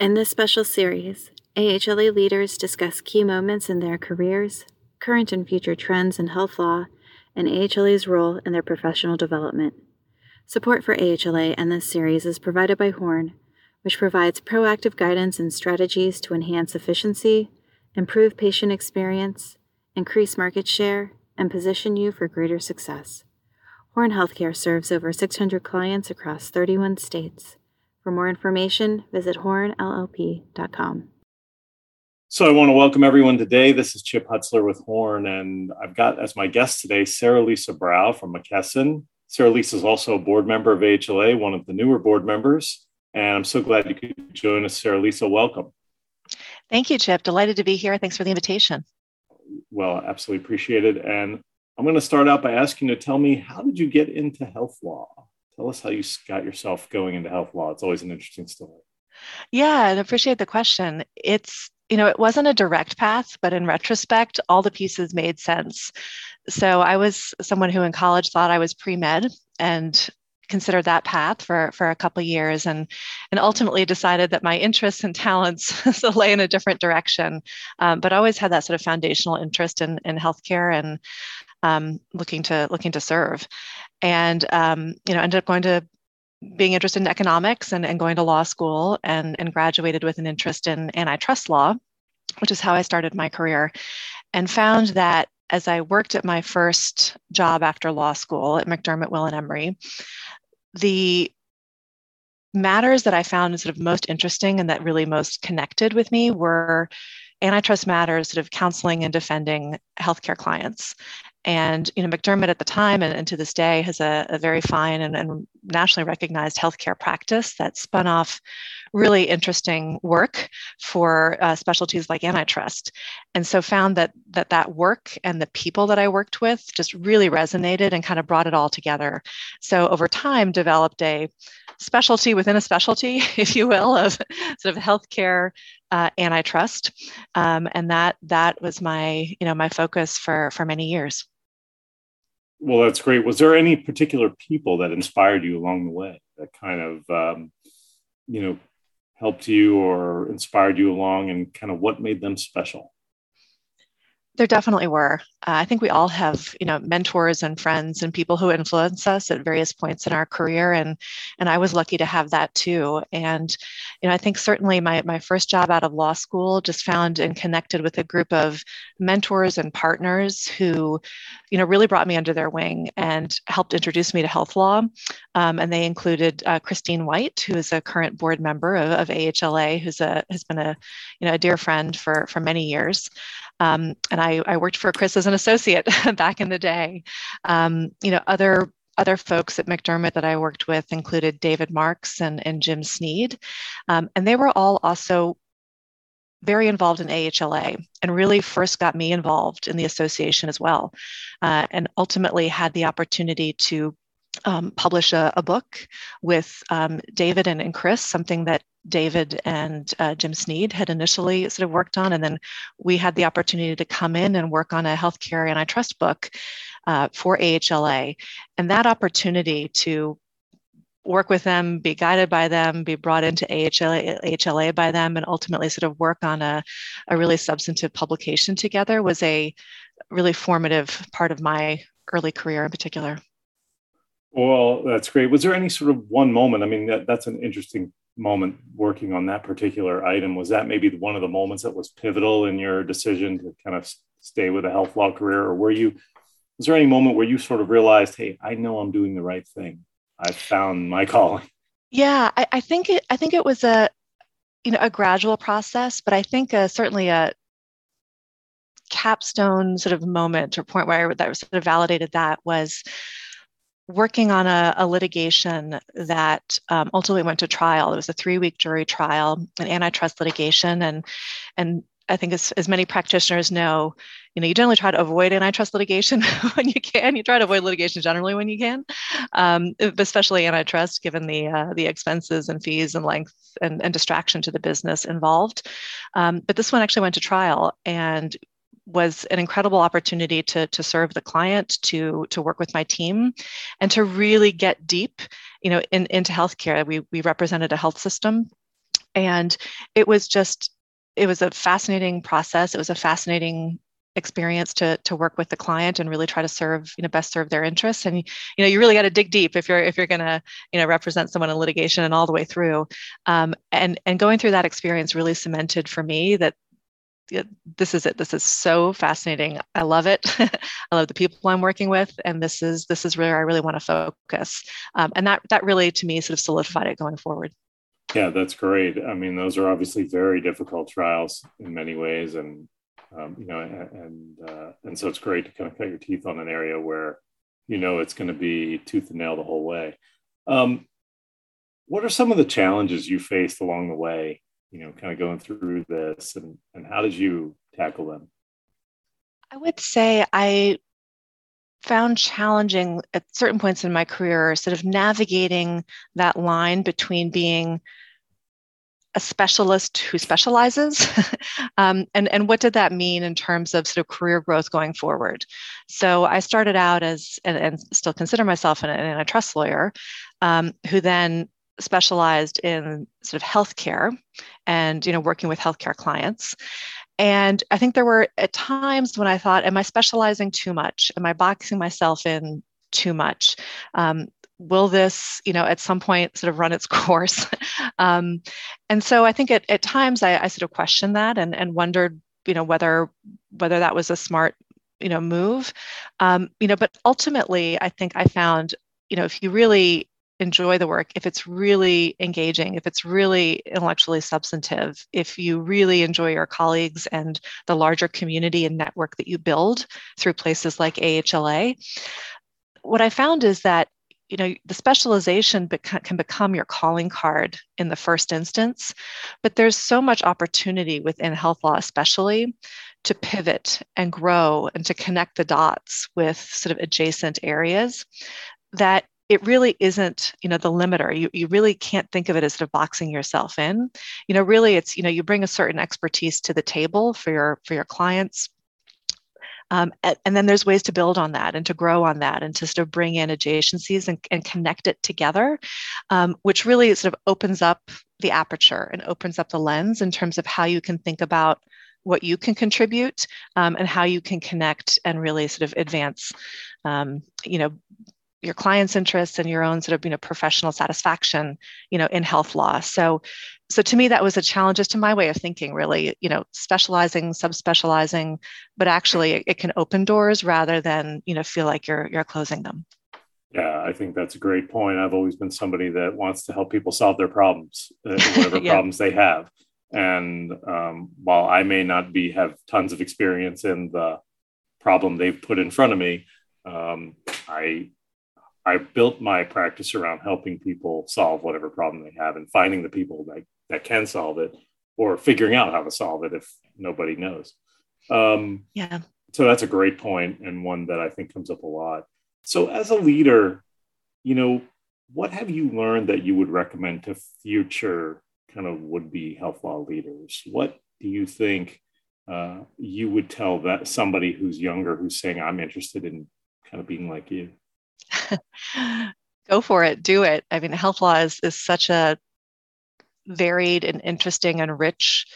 In this special series, AHLA leaders discuss key moments in their careers, current and future trends in health law, and AHLA's role in their professional development. Support for AHLA and this series is provided by Horne, which provides proactive guidance and strategies to enhance efficiency, improve patient experience, increase market share, and position you for greater success. Horne Healthcare serves over 600 clients across 31 states. For more information, visit hornellp.com. So I want to welcome everyone today. This is Chip Hutzler with Horne, and I've got as my guest today Sarah Lisa Brow from McKesson. Sarah Lisa is also a board member of AHLA, one of the newer board members, and I'm so glad you could join us, Sarah Lisa. Welcome. Thank you, Chip. Delighted to be here. Thanks for the invitation. Well, absolutely appreciate it. And I'm going to start out by asking you to tell me how did you get into health law? Tell us how you got yourself going into health law. It's always an interesting story. Yeah, I appreciate the question. It's, you know, it wasn't a direct path, but in retrospect, all the pieces made sense. So I was someone who in college thought I was pre med and considered that path for, for a couple years and, and ultimately decided that my interests and talents lay in a different direction. Um, but always had that sort of foundational interest in, in healthcare and um, looking to looking to serve and um, you know ended up going to being interested in economics and, and going to law school and, and graduated with an interest in antitrust law which is how i started my career and found that as i worked at my first job after law school at mcdermott will and emery the matters that i found sort of most interesting and that really most connected with me were antitrust matters sort of counseling and defending healthcare clients and you know, McDermott at the time and, and to this day has a, a very fine and, and, nationally recognized healthcare practice that spun off really interesting work for uh, specialties like antitrust. And so found that that that work and the people that I worked with just really resonated and kind of brought it all together. So over time developed a specialty within a specialty, if you will, of sort of healthcare uh, antitrust, um, and that that was my you know my focus for for many years. Well, that's great. Was there any particular people that inspired you along the way that kind of, um, you know, helped you or inspired you along, and kind of what made them special? There definitely were. Uh, I think we all have, you know, mentors and friends and people who influence us at various points in our career, and and I was lucky to have that too. And you know, I think certainly my my first job out of law school just found and connected with a group of mentors and partners who, you know, really brought me under their wing and helped introduce me to health law. Um, and they included uh, Christine White, who is a current board member of, of AHLA, who's a has been a you know a dear friend for for many years. Um, and I, I, worked for Chris as an associate back in the day. Um, you know, other other folks at McDermott that I worked with included David Marx and, and Jim Sneed. Um, and they were all also very involved in AHLA and really first got me involved in the association as well. Uh, and ultimately had the opportunity to um, publish a, a, book with um, David and, and, Chris, something that David and uh, Jim Sneed had initially sort of worked on. And then we had the opportunity to come in and work on a healthcare antitrust book uh, for AHLA. And that opportunity to work with them, be guided by them, be brought into AHLA, AHLA by them, and ultimately sort of work on a, a really substantive publication together was a really formative part of my early career in particular. Well, that's great. Was there any sort of one moment? I mean, that, that's an interesting moment working on that particular item. Was that maybe one of the moments that was pivotal in your decision to kind of stay with a health law career? Or were you, was there any moment where you sort of realized, hey, I know I'm doing the right thing? I found my calling. Yeah, I, I think it, I think it was a, you know, a gradual process, but I think uh, certainly a capstone sort of moment or point where I, that sort of validated that was working on a, a litigation that um, ultimately went to trial. It was a three-week jury trial, an antitrust litigation, and and I think as, as many practitioners know, you know, you generally try to avoid antitrust litigation when you can. You try to avoid litigation generally when you can, um, especially antitrust, given the uh, the expenses and fees and length and, and distraction to the business involved. Um, but this one actually went to trial, and was an incredible opportunity to, to serve the client, to, to work with my team, and to really get deep, you know, in, into healthcare. We, we represented a health system And it was just, it was a fascinating process. It was a fascinating experience to to work with the client and really try to serve you know best serve their interests and you know you really got to dig deep if you're if you're going to you know represent someone in litigation and all the way through um, and and going through that experience really cemented for me that this is it. This is so fascinating. I love it. I love the people i'm working with and this is this is where i really want to focus. Um, and that that really to me sort of solidified it going forward. Yeah that's great. I mean those are obviously very difficult trials in many ways and um, you know and uh, and so it's great to kind of cut your teeth on an area where you know it's going to be tooth and nail the whole way. Um, what are some of the challenges you faced along the way you know, kind of going through this and, and how did you tackle them? I would say I found challenging at certain points in my career, sort of navigating that line between being a specialist who specializes um, and, and what did that mean in terms of sort of career growth going forward so i started out as and, and still consider myself an, an antitrust lawyer um, who then specialized in sort of healthcare and you know working with healthcare clients. And i think there were at times when i thought am i specializing too much? Am i boxing myself in too much? Um, will this you know at some point sort of run its course? Um, and so i think at, at times I, I sort of questioned that and, and wondered you know whether whether that was a smart you know move. Um, you know but ultimately i think i found you know if you really enjoy the work, if it's really engaging, if it's really intellectually substantive, if you really enjoy your colleagues and the larger community and network that you build through places like AHLA, what I found is that you know the specialization can become your calling card in the first instance but there's so much opportunity within health law especially to pivot and grow and to connect the dots with sort of adjacent areas that it really isn't you know the limiter. You, you really can't think of it as sort of boxing yourself in. You know really it's you know you bring a certain expertise to the table for your for your clients um, and, then there's ways to build on that and to grow on that and to sort of bring in adjacencies and, and connect it together, um, which really sort of opens up the aperture and opens up the lens in terms of how you can think about what you can contribute um, and how you can connect and really sort of advance, um, you know, your client's interests and your own sort of you know professional satisfaction you know in health law. So so to me that was a challenge just to my way of thinking really you know specializing subspecializing but actually it, it can open doors rather than you know feel like you're you're closing them. Yeah i think that's a great point. I've always been somebody that wants to help people solve their problems uh, whatever yeah. problems they have. And um, while i may not be have tons of experience in the problem they've put in front of me um, i I built my practice around helping people solve whatever problem they have and finding the people that, that can solve it or figuring out how to solve it if nobody knows. Um, yeah. So that's a great point and one that I think comes up a lot. So, as a leader, you know, what have you learned that you would recommend to future kind of would be health law leaders? What do you think uh, you would tell that somebody who's younger who's saying, I'm interested in kind of being like you? go for it, do it. I mean, health law is, is such a varied and interesting and rich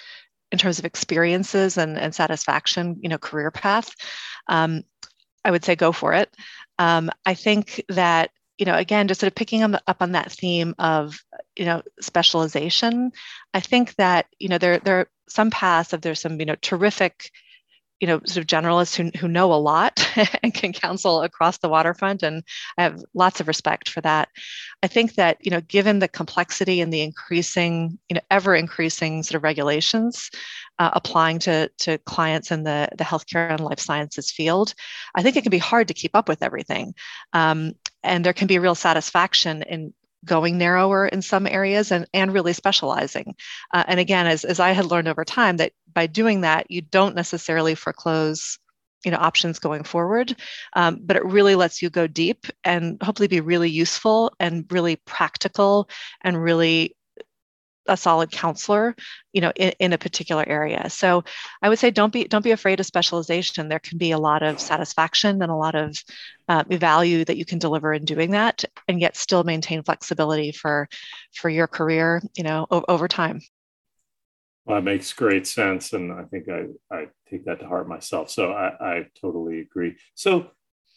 in terms of experiences and, and satisfaction, you know, career path. Um, I would say go for it. Um, I think that you know again just sort of picking up on that theme of you know specialization i think that you know there there are some paths of there's some you know terrific you know, sort of generalists who, who know a lot and can counsel across the waterfront. And I have lots of respect for that. I think that, you know, given the complexity and the increasing, you know, ever increasing sort of regulations uh, applying to, to clients in the, the healthcare and life sciences field, I think it can be hard to keep up with everything. Um, and there can be real satisfaction in going narrower in some areas and, and really specializing. Uh, and again, as, as I had learned over time, that by doing that, you don't necessarily foreclose you know options going forward. Um, but it really lets you go deep and hopefully be really useful and really practical and really a solid counselor you know in, in a particular area. So i would say don't be don't be afraid of specialization. There can be a lot of satisfaction and a lot of uh, value that you can deliver in doing that and yet still maintain flexibility for for your career you know o- over time Well, that makes great sense, and I think I, I take that to heart myself. So I, I totally agree. So,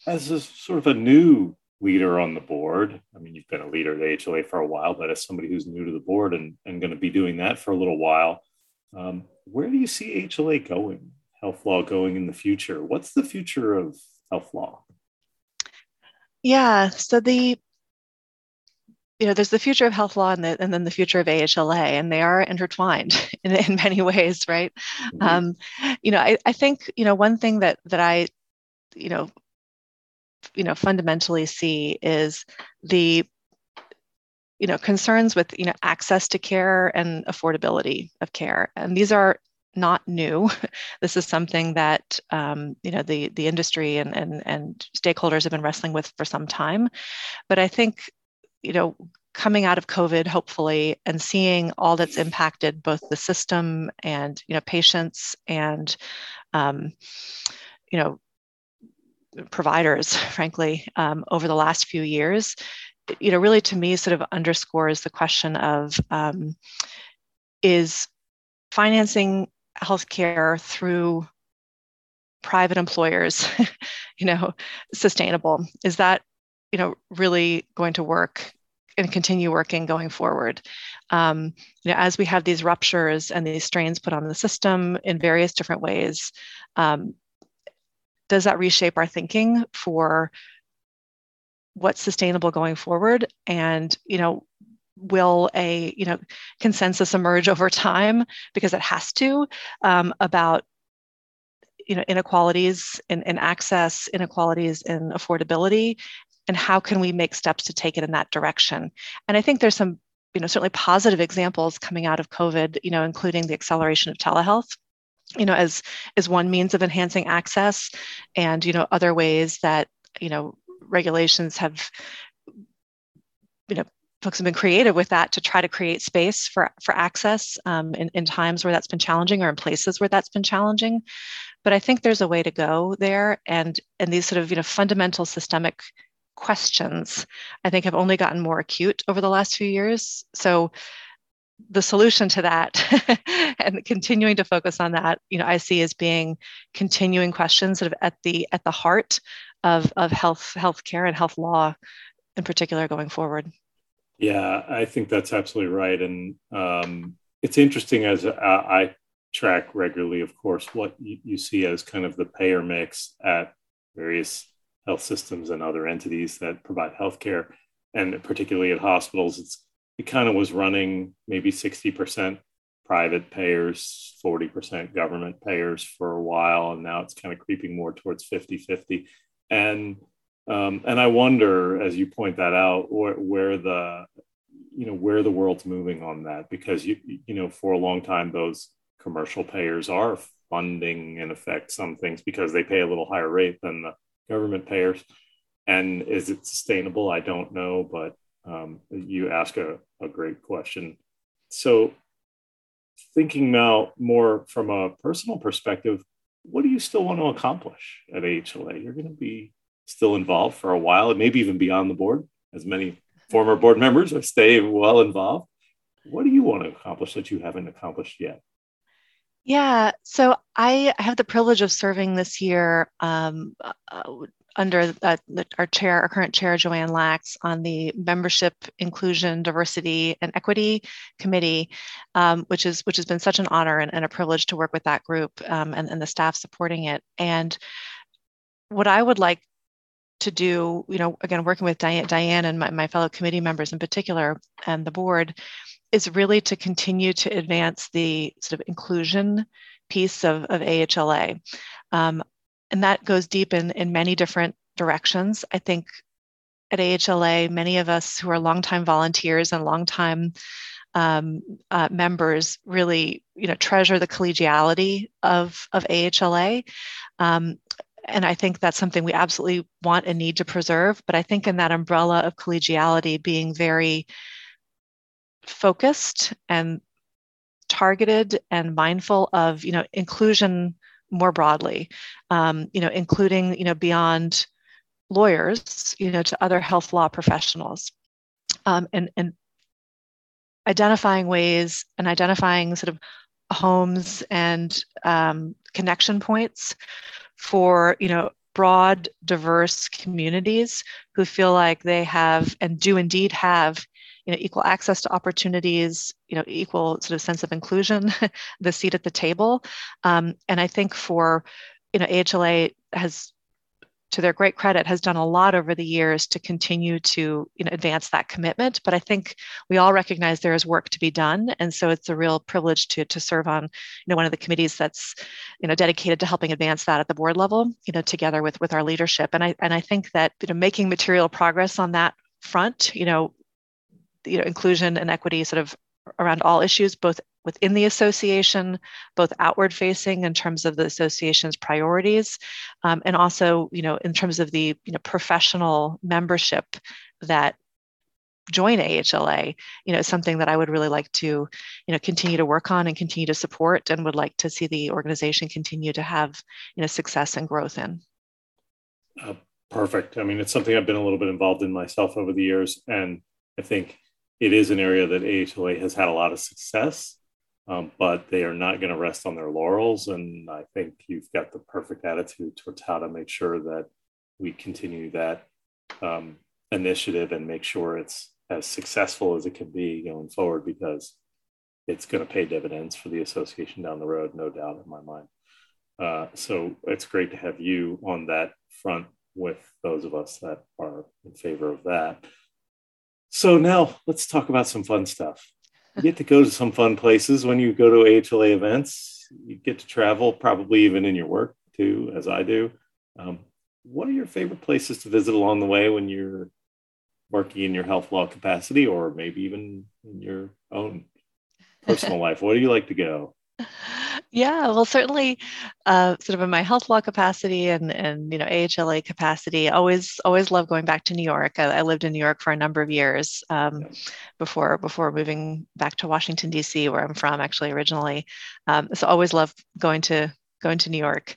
as a sort of a new leader on the board, I mean, you've been a leader at HLA for a while, but as somebody who's new to the board and, and going to be doing that for a little while, um, where do you see HLA going, health law going in the future? What's the future of health law? Yeah, so the you know, there's the future of health law and, the, and then the future of AHLA, and they are intertwined in, in many ways, right? Mm-hmm. Um, you know, I, I think, you know, one thing that that I, you know, you know, fundamentally see is the, you know, concerns with, you know, access to care and affordability of care. And these are not new. this is something that um, you know the the industry and, and and stakeholders have been wrestling with for some time. But I think you know, coming out of COVID, hopefully, and seeing all that's impacted both the system and you know patients and um, you know providers, frankly, um, over the last few years, you know, really to me sort of underscores the question of um, is financing healthcare through private employers, you know, sustainable? Is that you know really going to work and continue working going forward. Um, you know, as we have these ruptures and these strains put on the system in various different ways, um, does that reshape our thinking for what's sustainable going forward? And you know, will a you know consensus emerge over time because it has to um, about you know inequalities in, in access inequalities in affordability and how can we make steps to take it in that direction? And i think there's some you know certainly positive examples coming out of covid you know including the acceleration of telehealth you know as as one means of enhancing access and you know other ways that you know regulations have you know folks have been creative with that to try to create space for for access um, in, in times where that's been challenging or in places where that's been challenging. But i think there's a way to go there and and these sort of you know fundamental systemic questions, I think have only gotten more acute over the last few years. So the solution to that and continuing to focus on that, you know, I see as being continuing questions sort of at the at the heart of, of health healthcare and health law in particular going forward. Yeah, I think that's absolutely right. And um, it's interesting as I, I track regularly, of course, what you, you see as kind of the payer mix at various health systems and other entities that provide healthcare, and particularly at hospitals, it's it kind of was running maybe 60% private payers, 40% government payers for a while, and now it's kind of creeping more towards 50-50. And um, and I wonder, as you point that out, where, where the you know where the world's moving on that, because you you know for a long time those commercial payers are funding in effect some things because they pay a little higher rate than the government payers. And is it sustainable? I don't know, but um, you ask a, a great question. So, thinking now more from a personal perspective, what do you still want to accomplish at AHLA? You're going to be still involved for a while, and maybe even beyond the board, as many former board members are stay well involved. What do you want to accomplish that you haven't accomplished yet? Yeah, so I have the privilege of serving this year um, uh, under uh, our chair, our current chair, Joanne Lax, on the Membership, Inclusion, Diversity, and Equity Committee, um, which is which has been such an honor and, and a privilege to work with that group um, and, and the staff supporting it. And what I would like to do, you know, again, working with Diane, Diane and my, my fellow committee members in particular and the board, is really to continue to advance the sort of inclusion piece of, of AHLA. Um, and that goes deep in, in many different directions. I think at AHLA, many of us who are longtime volunteers and longtime um, uh, members really, you know, treasure the collegiality of, of AHLA. Um, and I think that's something we absolutely want and need to preserve. But I think in that umbrella of collegiality, being very focused and targeted and mindful of you know inclusion more broadly um, you know including you know beyond lawyers you know to other health law professionals um, and and identifying ways and identifying sort of homes and um, connection points for you know broad diverse communities who feel like they have and do indeed have you know equal access to opportunities you know equal sort of sense of inclusion the seat at the table um, and i think for you know ahla has to their great credit, has done a lot over the years to continue to you know, advance that commitment. But I think we all recognize there is work to be done, and so it's a real privilege to to serve on you know one of the committees that's you know dedicated to helping advance that at the board level, you know, together with with our leadership. And I and I think that you know making material progress on that front, you know, you know inclusion and equity sort of around all issues, both within the association, both outward facing in terms of the association's priorities, um, and also, you know, in terms of the you know, professional membership that join AHLA, you know, something that I would really like to, you know, continue to work on and continue to support, and would like to see the organization continue to have, you know, success and growth in. Uh, perfect. I mean, it's something I've been a little bit involved in myself over the years, and I think it is an area that AHLA has had a lot of success, um, but they are not going to rest on their laurels. And I think you've got the perfect attitude towards how to make sure that we continue that um, initiative and make sure it's as successful as it can be going forward because it's going to pay dividends for the association down the road, no doubt in my mind. Uh, so it's great to have you on that front with those of us that are in favor of that. So now let's talk about some fun stuff. You get to go to some fun places when you go to AHLA events. You get to travel, probably even in your work too, as I do. Um, what are your favorite places to visit along the way when you're working in your health law capacity, or maybe even in your own personal life? Where do you like to go? Yeah, well, certainly, uh, sort of in my health law capacity and and you know AHLA capacity, always always love going back to New York. I, I lived in New York for a number of years um, before before moving back to Washington D.C., where I'm from actually originally. Um, so always love going to going to New York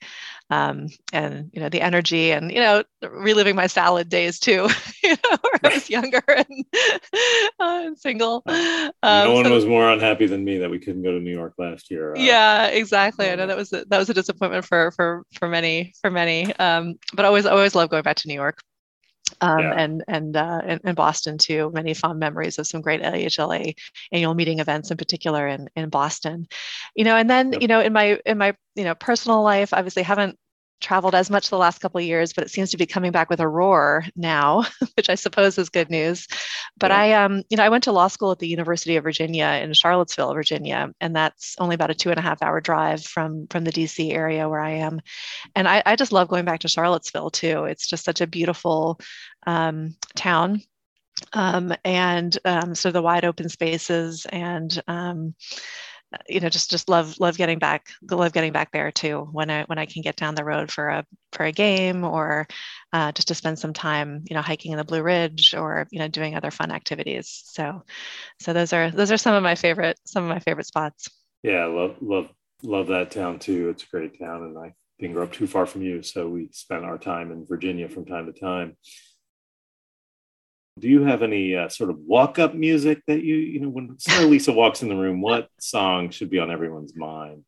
um, and you know the energy and you know reliving my salad days too you know i was younger and, uh, and single um, no one so, was more unhappy than me that we couldn't go to new york last year uh, yeah exactly i know that was a, that was a disappointment for for for many for many um, but I always always love going back to new york um, yeah. and and, uh, and, and Boston too. Many fond memories of some great AHLA annual meeting events, in particular in in Boston. You know, and then yep. you know in my in my you know personal life, obviously haven't traveled as much the last couple of years, but it seems to be coming back with a roar now, which I suppose is good news. But yeah. I, um, you know, I went to law school at the University of Virginia in Charlottesville, Virginia, and that's only about a two and a half hour drive from from the DC area where I am. And I, I just love going back to Charlottesville too. It's just such a beautiful um, town. Um, and um, so the wide open spaces and um, you know just just love love getting back love getting back there too when i when i can get down the road for a for a game or uh, just to spend some time you know hiking in the blue ridge or you know doing other fun activities. So so those are those are some of my favorite some of my favorite spots. Yeah love love love that town too. It's a great town and i didn't grow up too far from you. So we spent our time in virginia from time to time do you have any uh, sort of walk-up music that you you know when Sarah Lisa walks in the room? What song should be on everyone's mind?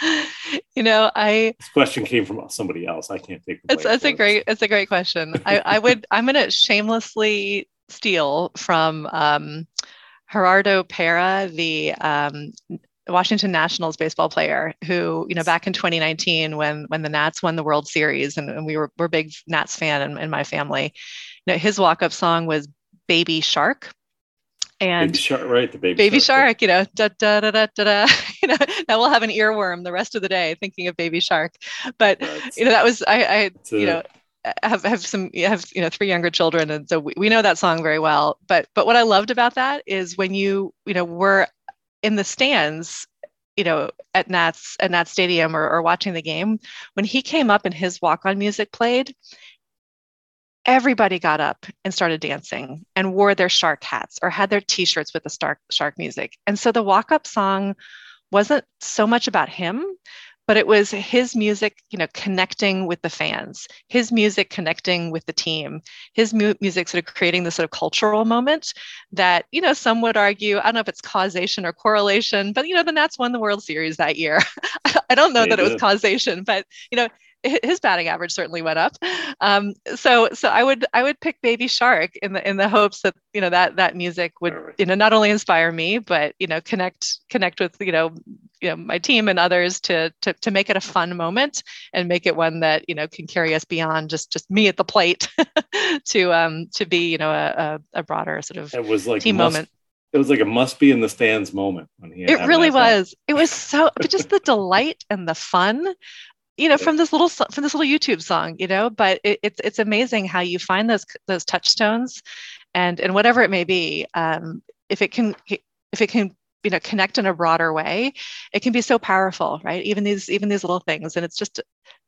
You know, I this question came from somebody else. I can't take. It's that's a great. It's a great question. I, I would. I'm going to shamelessly steal from um, Gerardo Parra, the um, Washington Nationals baseball player who, you know, back in 2019 when when the Nats won the World Series and, and we were we're big Nats fan in, in my family, know, his walk-up song was Baby Shark. And baby shark, right? The baby, baby shark, shark you know, da da da da da da. You know, now we'll have an earworm the rest of the day thinking of baby shark. But That's, you know, that was I, I you know, have have some have you know three younger children and so we, we know that song very well but but what i loved about that is when you you know were in the stands you know at nats at nats stadium or, or watching the game when he came up and his walk on music played everybody got up and started dancing and wore their shark hats or had their t-shirts with the shark shark music and so the walk up song wasn't so much about him but it was his music you know connecting with the fans his music connecting with the team his mu- music sort of creating this sort of cultural moment that you know some would argue i don't know if it's causation or correlation but you know the nats won the world series that year i don't know they that did. it was causation but you know his batting average certainly went up. Um, so so I would I would pick Baby Shark in the in the hopes that you know that that music would you know not only inspire me but you know connect connect with you know you know my team and others to to to make it a fun moment and make it one that you know can carry us beyond just just me at the plate to um to be you know a, a broader sort of it was like team must, moment. it was like a must be in the stands moment when he it really was. It was so just the delight and the fun you know from this little from this little youtube song you know but it, it's it's amazing how you find those those touchstones and and whatever it may be um, if it can if it can you know connect in a broader way it can be so powerful right? Even these even these little things. And it's just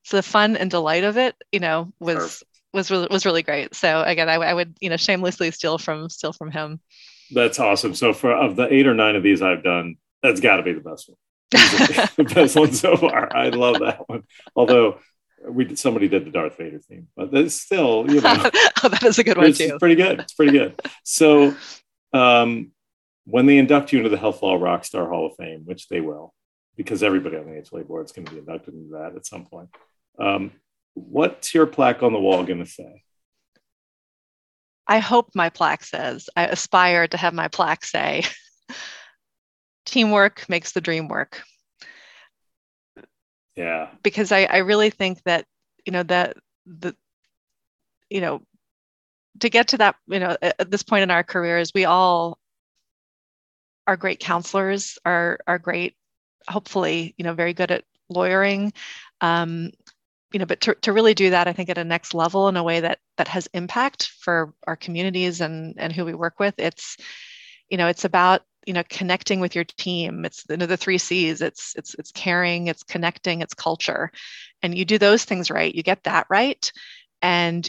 so the fun and delight of it you know was Perfect. was really was really great. So again I, I would you know shamelessly steal from steal from him. That's awesome. So for of the eight or nine of these i've done that's got to be the best one the best one so far i love that one although we did, somebody did the Darth Vader theme, but that's still you know oh, that is a good one it's too. Pretty good. It's pretty good. So, um, when they induct you into the Health Law Rockstar Hall of Fame, which they will, because everybody on the HLA board is going to be inducted into that at some point. Um, what's your plaque on the wall going to say? I hope my plaque says, I aspire to have my plaque say, teamwork makes the dream work. Yeah. Because I, I really think that, you know, that the, you know, to get to that, you know, at this point in our careers, we all are great counselors, are are great, hopefully, you know, very good at lawyering. Um, you know, but to, to really do that, I think at a next level in a way that that has impact for our communities and and who we work with, it's, you know, it's about you know connecting with your team. It's the, the three c's. It's it's it's caring it's connecting it's culture. And you do those things right. You get that right. And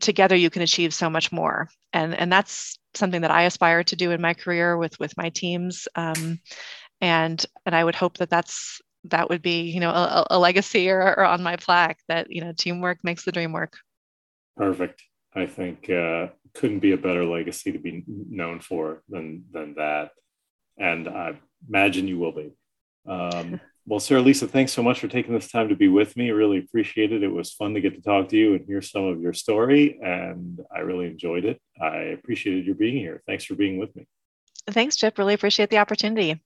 together you can achieve so much more. And and that's something that i aspire to do in my career with with my teams. Um, and and i would hope that that's that would be you know a, a legacy or, or on my plaque that you know teamwork makes the dream work. Perfect. I think uh, couldn't be a better legacy to be known for than than that and i imagine you will be um, well, Sarah Lisa, thanks so much for taking this time to be with me. I really appreciate it. It was fun to get to talk to you and hear some of your story, and I really enjoyed it. I appreciated your being here. Thanks for being with me. Thanks, Chip. Really appreciate the opportunity.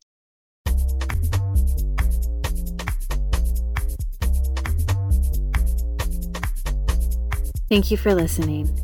Thank you for listening.